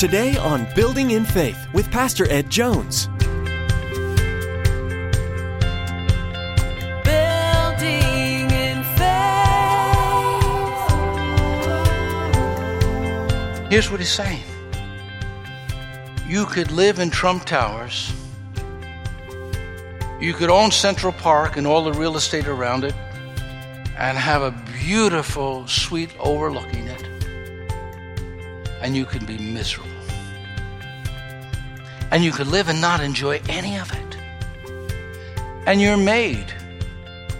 Today on Building in Faith with Pastor Ed Jones. Building in faith. Here's what he's saying You could live in Trump Towers, you could own Central Park and all the real estate around it, and have a beautiful suite overlooking it, and you could be miserable. And you could live and not enjoy any of it. And your maid,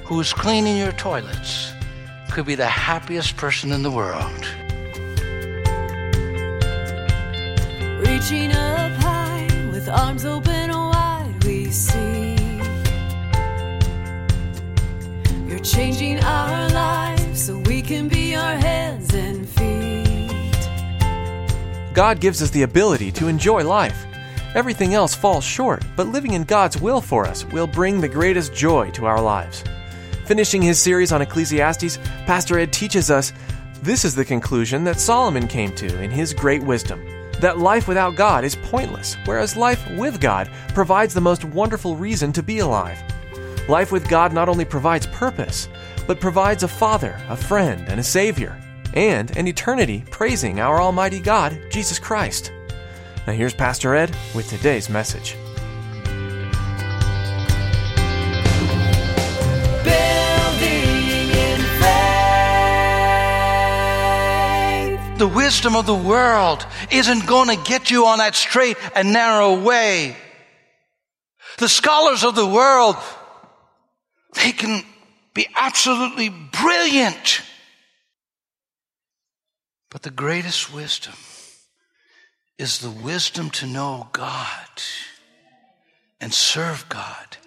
who's cleaning your toilets, could be the happiest person in the world. Reaching up high with arms open wide, we see you're changing our lives so we can be our hands and feet. God gives us the ability to enjoy life. Everything else falls short, but living in God's will for us will bring the greatest joy to our lives. Finishing his series on Ecclesiastes, Pastor Ed teaches us this is the conclusion that Solomon came to in his great wisdom that life without God is pointless, whereas life with God provides the most wonderful reason to be alive. Life with God not only provides purpose, but provides a Father, a friend, and a Savior, and an eternity praising our Almighty God, Jesus Christ. Now here's Pastor Ed with today's message. The wisdom of the world isn't going to get you on that straight and narrow way. The scholars of the world, they can be absolutely brilliant. But the greatest wisdom is the wisdom to know God and serve God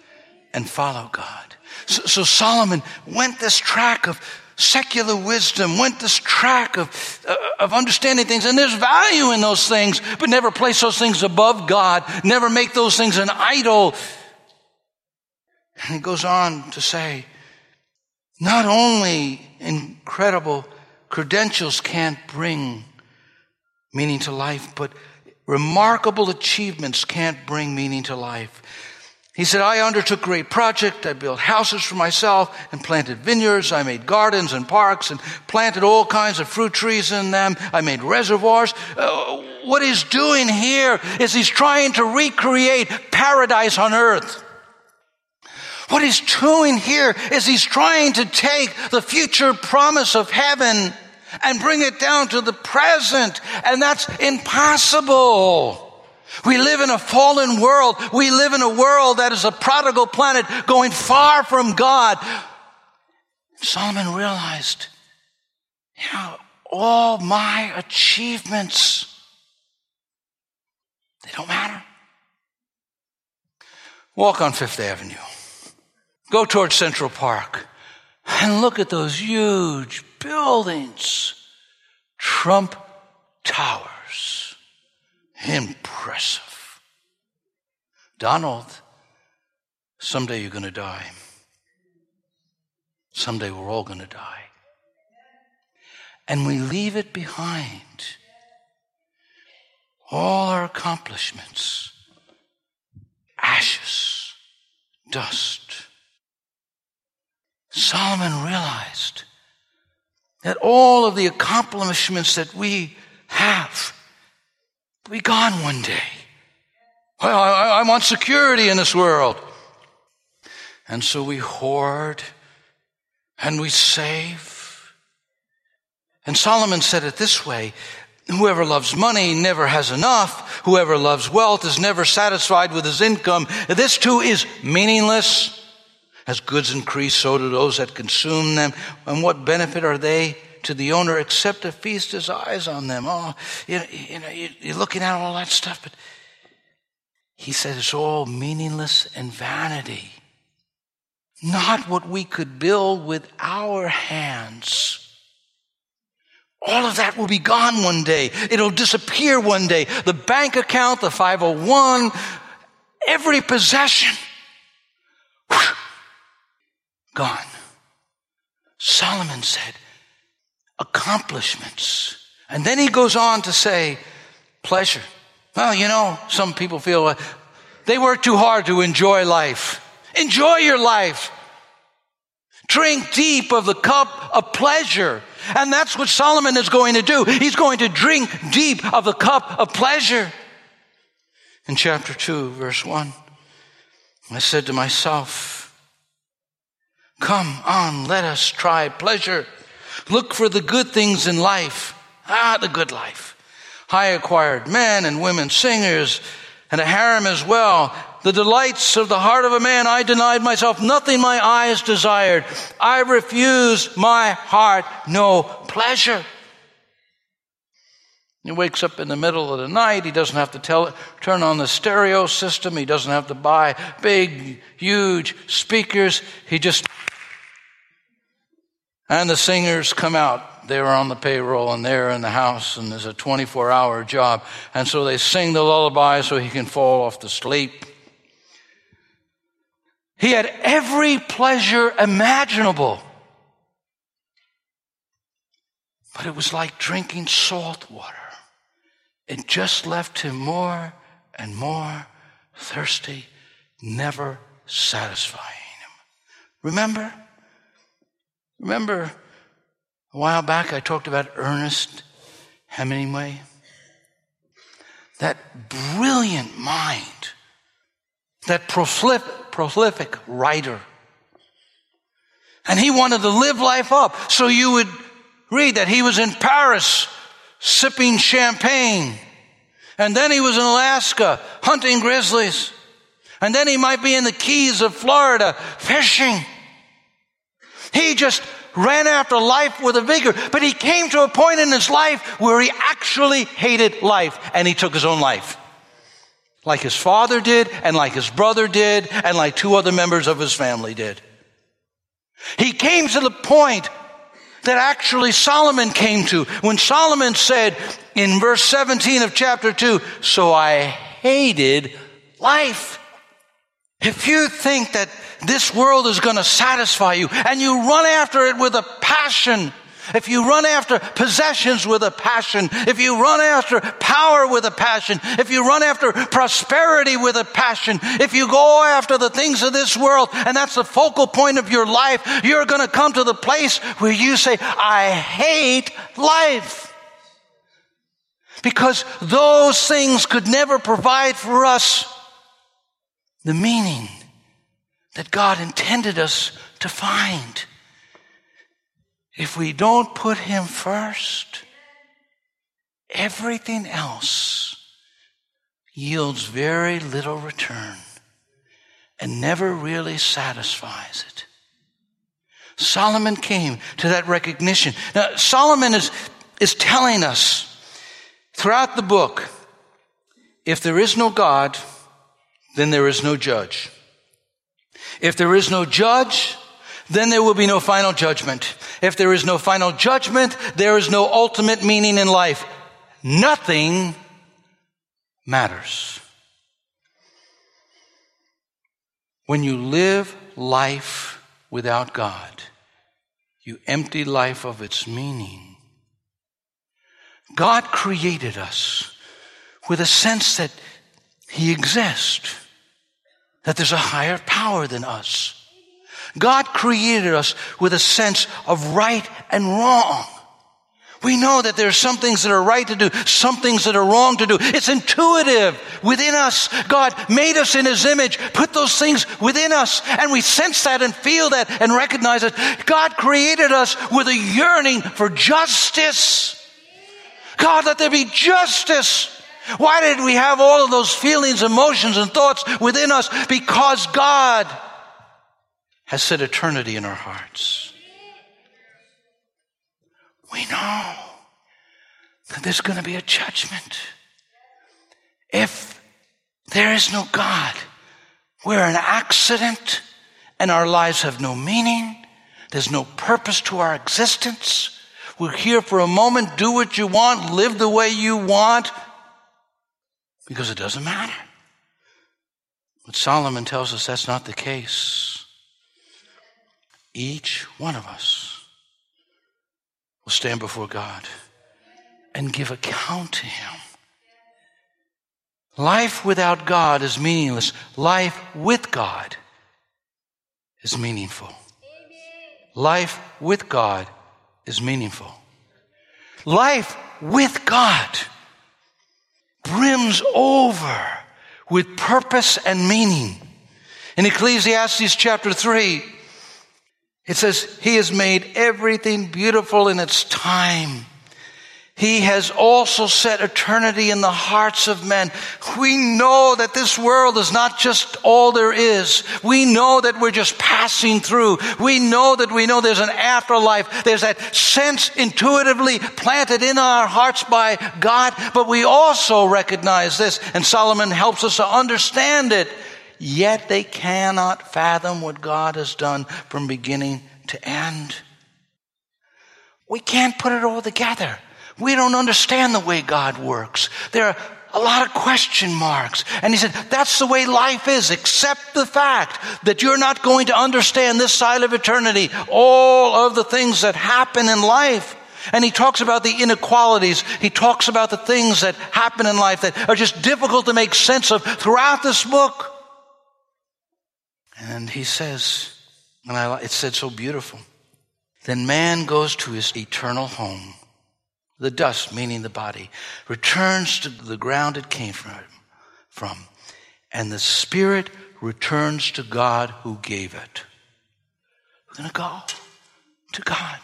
and follow God. So, so Solomon went this track of secular wisdom, went this track of, uh, of understanding things, and there's value in those things, but never place those things above God, never make those things an idol. And he goes on to say, not only incredible credentials can't bring meaning to life, but remarkable achievements can't bring meaning to life. He said, I undertook great project. I built houses for myself and planted vineyards. I made gardens and parks and planted all kinds of fruit trees in them. I made reservoirs. Uh, what he's doing here is he's trying to recreate paradise on earth. What he's doing here is he's trying to take the future promise of heaven and bring it down to the present. And that's impossible. We live in a fallen world. We live in a world that is a prodigal planet going far from God. Solomon realized, you know, all my achievements, they don't matter. Walk on Fifth Avenue. Go towards Central Park and look at those huge buildings. Trump Towers. Impressive. Donald, someday you're going to die. Someday we're all going to die. And we leave it behind. All our accomplishments, ashes, dust. Solomon realized that all of the accomplishments that we have will be gone one day. I, I, I want security in this world. And so we hoard and we save. And Solomon said it this way Whoever loves money never has enough. Whoever loves wealth is never satisfied with his income. This too is meaningless. As goods increase, so do those that consume them. And what benefit are they to the owner except to feast his eyes on them? Oh, you know, you know you're looking at all that stuff, but he said it's all meaningless and vanity. Not what we could build with our hands. All of that will be gone one day. It'll disappear one day. The bank account, the 501, every possession. Gone. Solomon said, accomplishments. And then he goes on to say, pleasure. Well, you know, some people feel uh, they work too hard to enjoy life. Enjoy your life. Drink deep of the cup of pleasure. And that's what Solomon is going to do. He's going to drink deep of the cup of pleasure. In chapter 2, verse 1, I said to myself, Come on, let us try pleasure. Look for the good things in life. Ah, the good life. High acquired men and women, singers, and a harem as well. The delights of the heart of a man I denied myself. Nothing my eyes desired. I refused my heart no pleasure. He wakes up in the middle of the night. He doesn't have to tell, turn on the stereo system. He doesn't have to buy big, huge speakers. He just, and the singers come out they're on the payroll and they're in the house and there's a 24 hour job. And so they sing the lullaby so he can fall off to sleep. He had every pleasure imaginable. But it was like drinking salt water. It just left him more and more thirsty, never satisfying him. Remember? Remember a while back, I talked about Ernest Hemingway. That brilliant mind, that prolific, prolific writer. And he wanted to live life up. So you would read that he was in Paris sipping champagne. And then he was in Alaska hunting grizzlies. And then he might be in the Keys of Florida fishing. He just ran after life with a vigor, but he came to a point in his life where he actually hated life and he took his own life. Like his father did, and like his brother did, and like two other members of his family did. He came to the point that actually Solomon came to when Solomon said in verse 17 of chapter 2, So I hated life. If you think that this world is going to satisfy you and you run after it with a passion, if you run after possessions with a passion, if you run after power with a passion, if you run after prosperity with a passion, if you go after the things of this world and that's the focal point of your life, you're going to come to the place where you say, I hate life. Because those things could never provide for us the meaning that God intended us to find. If we don't put Him first, everything else yields very little return and never really satisfies it. Solomon came to that recognition. Now, Solomon is, is telling us throughout the book if there is no God, then there is no judge. If there is no judge, then there will be no final judgment. If there is no final judgment, there is no ultimate meaning in life. Nothing matters. When you live life without God, you empty life of its meaning. God created us with a sense that He exists that there's a higher power than us. God created us with a sense of right and wrong. We know that there are some things that are right to do, some things that are wrong to do. It's intuitive within us. God made us in His image, put those things within us, and we sense that and feel that and recognize it. God created us with a yearning for justice. God, let there be justice. Why did we have all of those feelings, emotions, and thoughts within us? Because God has set eternity in our hearts. We know that there's going to be a judgment. If there is no God, we're an accident and our lives have no meaning. There's no purpose to our existence. We're here for a moment, do what you want, live the way you want, because it doesn't matter. But Solomon tells us that's not the case. Each one of us will stand before God and give account to Him Life without God is meaningless. Life with God is meaningful. Life with God is meaningful. Life with God brims over with purpose and meaning. In Ecclesiastes chapter 3, it says, He has made everything beautiful in its time. He has also set eternity in the hearts of men. We know that this world is not just all there is. We know that we're just passing through. We know that we know there's an afterlife. There's that sense intuitively planted in our hearts by God, but we also recognize this, and Solomon helps us to understand it. Yet they cannot fathom what God has done from beginning to end. We can't put it all together. We don't understand the way God works. There are a lot of question marks. And he said, that's the way life is. Accept the fact that you're not going to understand this side of eternity, all of the things that happen in life. And he talks about the inequalities. He talks about the things that happen in life that are just difficult to make sense of throughout this book. And he says, and I, it said so beautiful, then man goes to his eternal home the dust, meaning the body, returns to the ground it came from, and the spirit returns to God who gave it. We're going to go to God.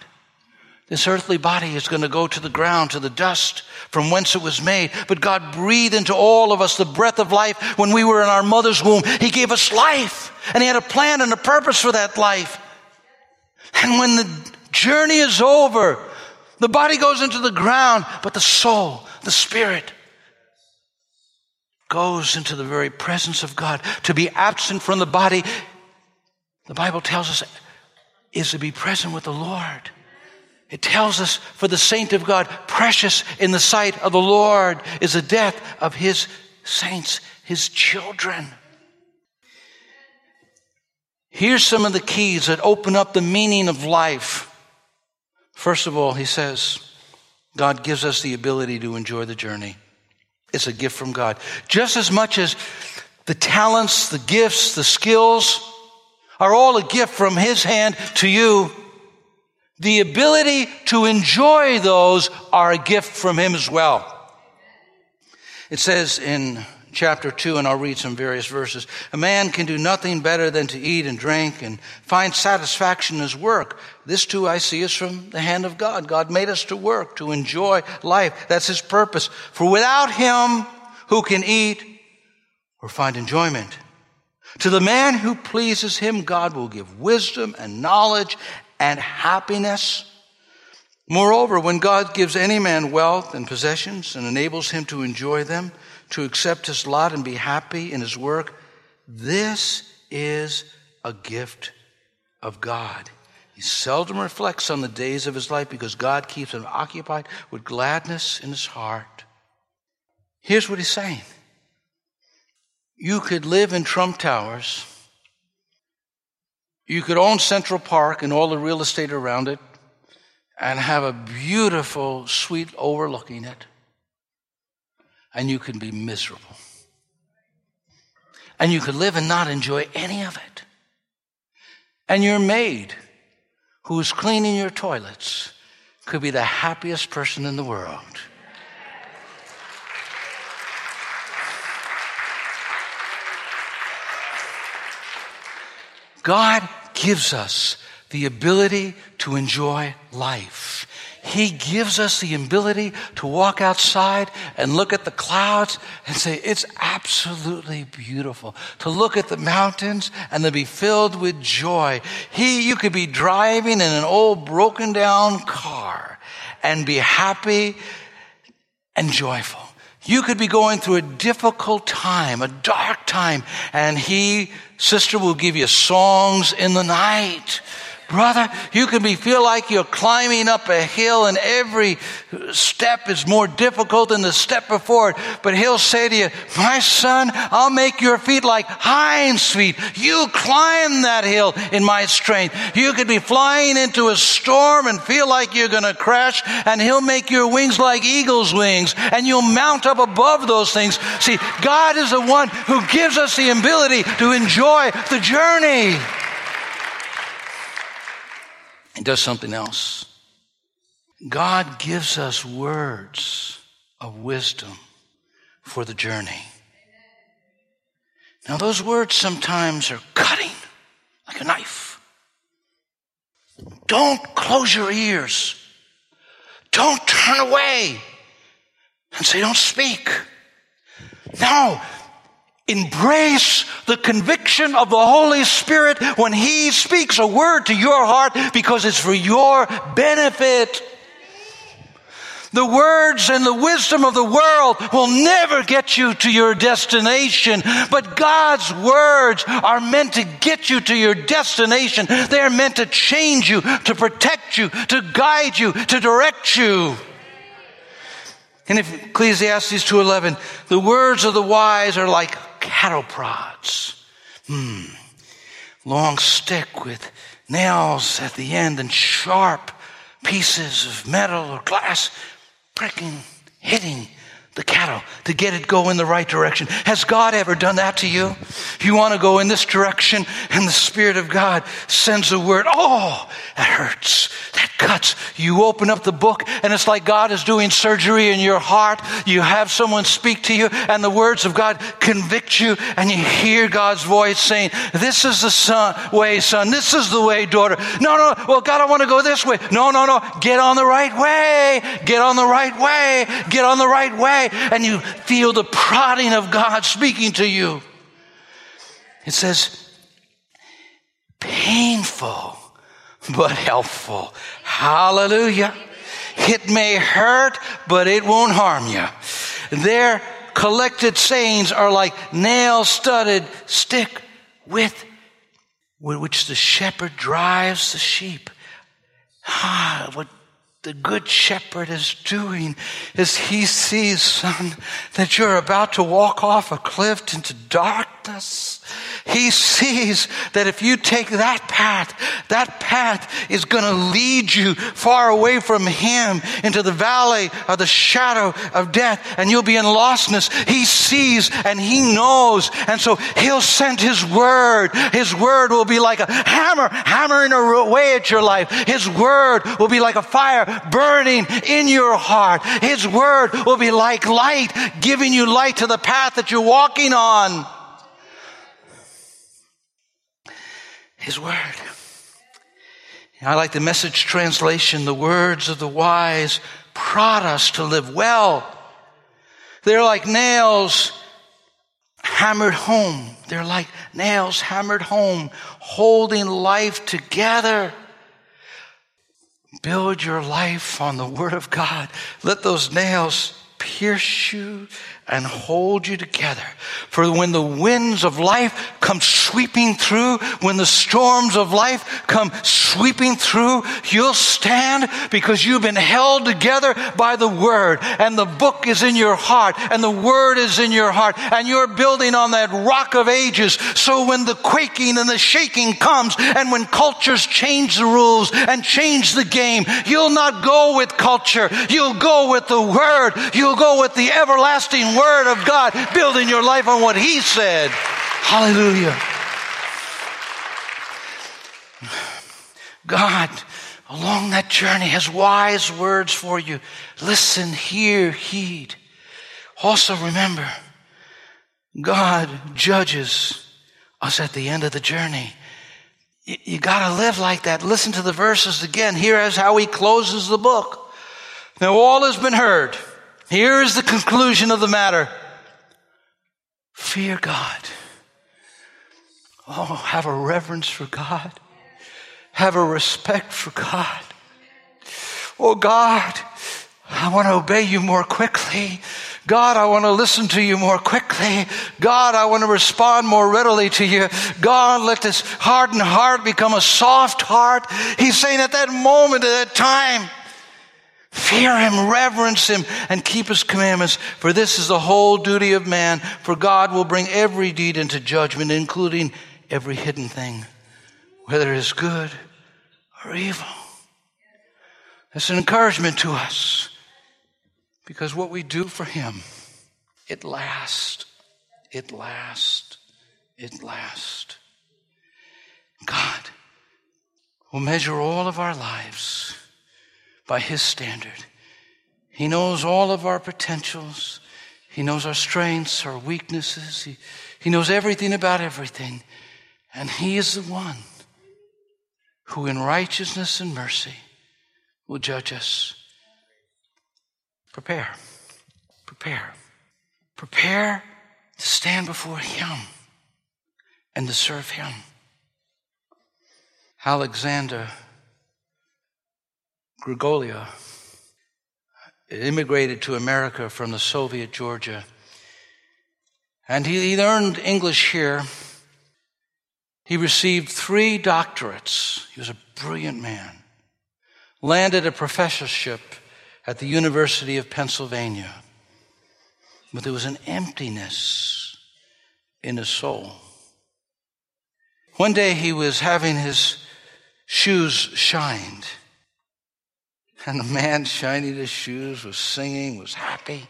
This earthly body is going to go to the ground, to the dust from whence it was made. But God breathed into all of us the breath of life when we were in our mother's womb. He gave us life, and He had a plan and a purpose for that life. And when the journey is over, the body goes into the ground, but the soul, the spirit, goes into the very presence of God. To be absent from the body, the Bible tells us, is to be present with the Lord. It tells us for the saint of God, precious in the sight of the Lord is the death of his saints, his children. Here's some of the keys that open up the meaning of life. First of all, he says, God gives us the ability to enjoy the journey. It's a gift from God. Just as much as the talents, the gifts, the skills are all a gift from His hand to you, the ability to enjoy those are a gift from Him as well. It says in chapter 2, and I'll read some various verses. A man can do nothing better than to eat and drink and find satisfaction in his work. This too I see is from the hand of God. God made us to work, to enjoy life. That's his purpose. For without him, who can eat or find enjoyment? To the man who pleases him, God will give wisdom and knowledge and happiness. Moreover, when God gives any man wealth and possessions and enables him to enjoy them, to accept his lot and be happy in his work, this is a gift of God. He seldom reflects on the days of his life because God keeps him occupied with gladness in his heart. Here's what he's saying You could live in Trump Towers, you could own Central Park and all the real estate around it, and have a beautiful suite overlooking it and you can be miserable. And you could live and not enjoy any of it. And your maid, who's cleaning your toilets, could be the happiest person in the world. God gives us the ability to enjoy life. He gives us the ability to walk outside and look at the clouds and say, it's absolutely beautiful. To look at the mountains and to be filled with joy. He, you could be driving in an old broken down car and be happy and joyful. You could be going through a difficult time, a dark time, and he, sister, will give you songs in the night Brother, you can be, feel like you're climbing up a hill and every step is more difficult than the step before it. But he'll say to you, my son, I'll make your feet like hinds feet. You climb that hill in my strength. You could be flying into a storm and feel like you're going to crash and he'll make your wings like eagle's wings and you'll mount up above those things. See, God is the one who gives us the ability to enjoy the journey. Does something else. God gives us words of wisdom for the journey. Now, those words sometimes are cutting like a knife. Don't close your ears. Don't turn away and say, Don't speak. No, Embrace the conviction of the Holy Spirit when He speaks a word to your heart because it's for your benefit. The words and the wisdom of the world will never get you to your destination, but God's words are meant to get you to your destination. They are meant to change you, to protect you, to guide you, to direct you. In Ecclesiastes 2:11, the words of the wise are like cattle prods. Hmm. Long stick with nails at the end and sharp pieces of metal or glass pricking, hitting the cattle to get it go in the right direction. Has God ever done that to you? You want to go in this direction and the Spirit of God sends a word. Oh, that hurts. That cuts. You open up the book and it's like God is doing surgery in your heart. You have someone speak to you and the words of God convict you and you hear God's voice saying, this is the son, way, son. This is the way, daughter. No, no. Well, God, I want to go this way. No, no, no. Get on the right way. Get on the right way. Get on the right way and you feel the prodding of God speaking to you. It says, painful, but helpful. Hallelujah. It may hurt, but it won't harm you. Their collected sayings are like nail studded stick with which the shepherd drives the sheep. Ah, what the good shepherd is doing is he sees, son, that you're about to walk off a cliff into darkness. He sees that if you take that path, that path is going to lead you far away from him into the valley of the shadow of death and you'll be in lostness. He sees and he knows. And so he'll send his word. His word will be like a hammer hammering away at your life. His word will be like a fire burning in your heart. His word will be like light, giving you light to the path that you're walking on. His word. I like the message translation, the words of the wise prod us to live well. They're like nails hammered home. They're like nails hammered home, holding life together. Build your life on the Word of God. Let those nails pierce you and hold you together. For when the winds of life come sweeping through, when the storms of life come sweeping through, you'll stand because you've been held together by the Word and the book is in your heart and the Word is in your heart and you're building on that rock of ages. So when the quaking and the shaking comes and when cultures change the rules and change the game, you'll not go with culture. You'll go with the Word. You'll go with the everlasting Word of God, building your life on what He said. Hallelujah. God, along that journey, has wise words for you. Listen, hear, heed. Also remember, God judges us at the end of the journey. You, you gotta live like that. Listen to the verses again. Here is how he closes the book. Now all has been heard. Here is the conclusion of the matter. Fear God. Oh, have a reverence for God. Have a respect for God. Oh God, I want to obey you more quickly. God, I want to listen to you more quickly. God, I want to respond more readily to you. God, let this hardened heart become a soft heart. He's saying at that moment, at that time, fear him, reverence him, and keep his commandments. For this is the whole duty of man. For God will bring every deed into judgment, including every hidden thing, whether it is good or evil. It's an encouragement to us because what we do for him, it lasts. It lasts. It lasts. God will measure all of our lives by His standard. He knows all of our potentials. He knows our strengths, our weaknesses. He, he knows everything about everything. And He is the one who, in righteousness and mercy, will judge us. Prepare. Prepare. Prepare to stand before Him and to serve Him. Alexander Grigolia immigrated to America from the Soviet Georgia. And he, he learned English here. He received three doctorates. He was a brilliant man. Landed a professorship at the University of Pennsylvania. But there was an emptiness in his soul. One day he was having his shoes shined. And the man shining his shoes was singing, was happy.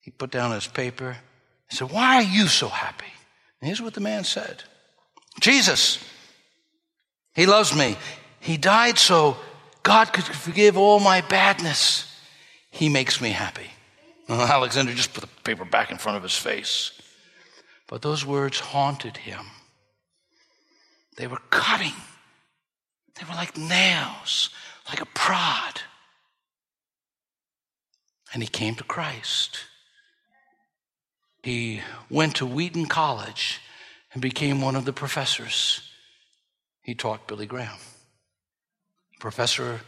He put down his paper and said, Why are you so happy? And here's what the man said Jesus, He loves me. He died so God could forgive all my badness. He makes me happy. Well, Alexander just put the paper back in front of his face. But those words haunted him. They were cutting. They were like nails, like a prod. And he came to Christ. He went to Wheaton College and became one of the professors. He taught Billy Graham, professor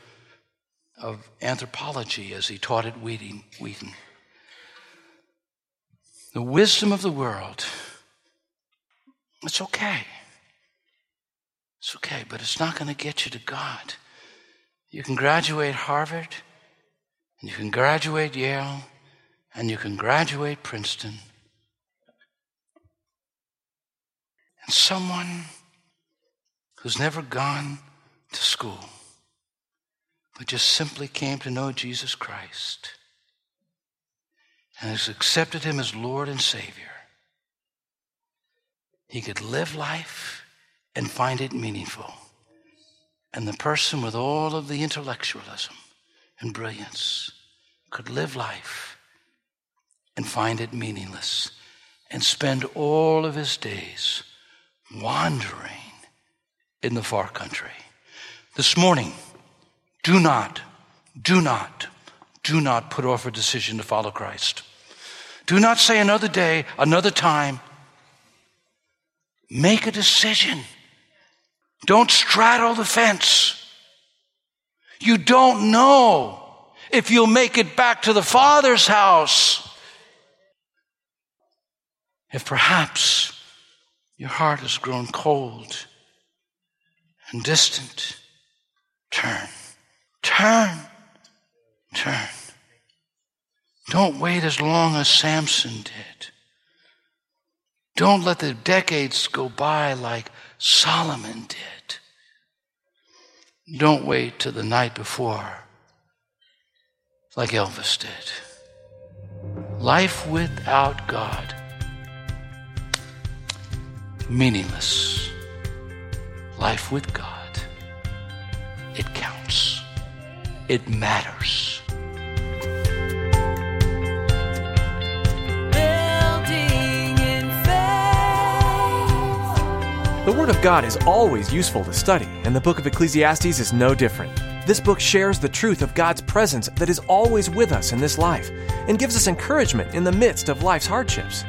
of anthropology as he taught at Wheaton. The wisdom of the world, it's okay. It's okay, but it's not going to get you to God. You can graduate Harvard, and you can graduate Yale, and you can graduate Princeton. And someone who's never gone to school, but just simply came to know Jesus Christ and has accepted him as Lord and Savior, he could live life and find it meaningful. And the person with all of the intellectualism and brilliance could live life and find it meaningless and spend all of his days wandering in the far country. This morning, do not, do not, do not put off a decision to follow Christ. Do not say another day, another time. Make a decision. Don't straddle the fence. You don't know if you'll make it back to the Father's house. If perhaps your heart has grown cold and distant, turn, turn, turn. Don't wait as long as Samson did. Don't let the decades go by like Solomon did. Don't wait till the night before, like Elvis did. Life without God, meaningless. Life with God, it counts, it matters. The Word of God is always useful to study, and the book of Ecclesiastes is no different. This book shares the truth of God's presence that is always with us in this life and gives us encouragement in the midst of life's hardships.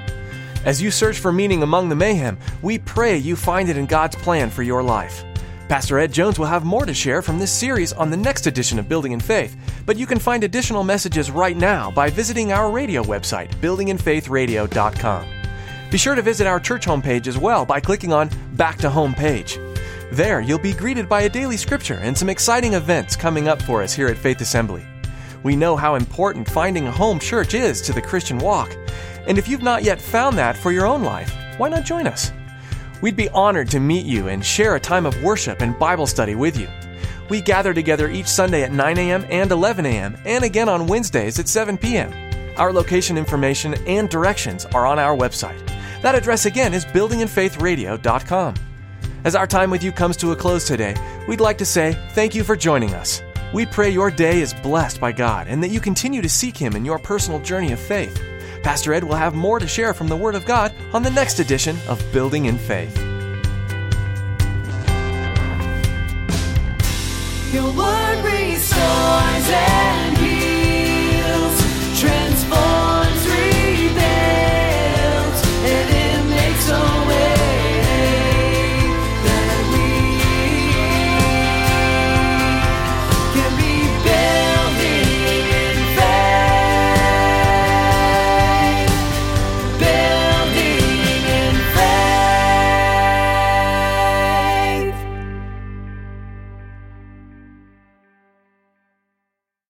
As you search for meaning among the mayhem, we pray you find it in God's plan for your life. Pastor Ed Jones will have more to share from this series on the next edition of Building in Faith, but you can find additional messages right now by visiting our radio website, buildinginfaithradio.com. Be sure to visit our church homepage as well by clicking on Back to Home page. There, you'll be greeted by a daily scripture and some exciting events coming up for us here at Faith Assembly. We know how important finding a home church is to the Christian walk, and if you've not yet found that for your own life, why not join us? We'd be honored to meet you and share a time of worship and Bible study with you. We gather together each Sunday at 9 a.m. and 11 a.m., and again on Wednesdays at 7 p.m. Our location information and directions are on our website. That address again is buildinginfaithradio.com. As our time with you comes to a close today, we'd like to say thank you for joining us. We pray your day is blessed by God and that you continue to seek Him in your personal journey of faith. Pastor Ed will have more to share from the Word of God on the next edition of Building in Faith. Your word restores.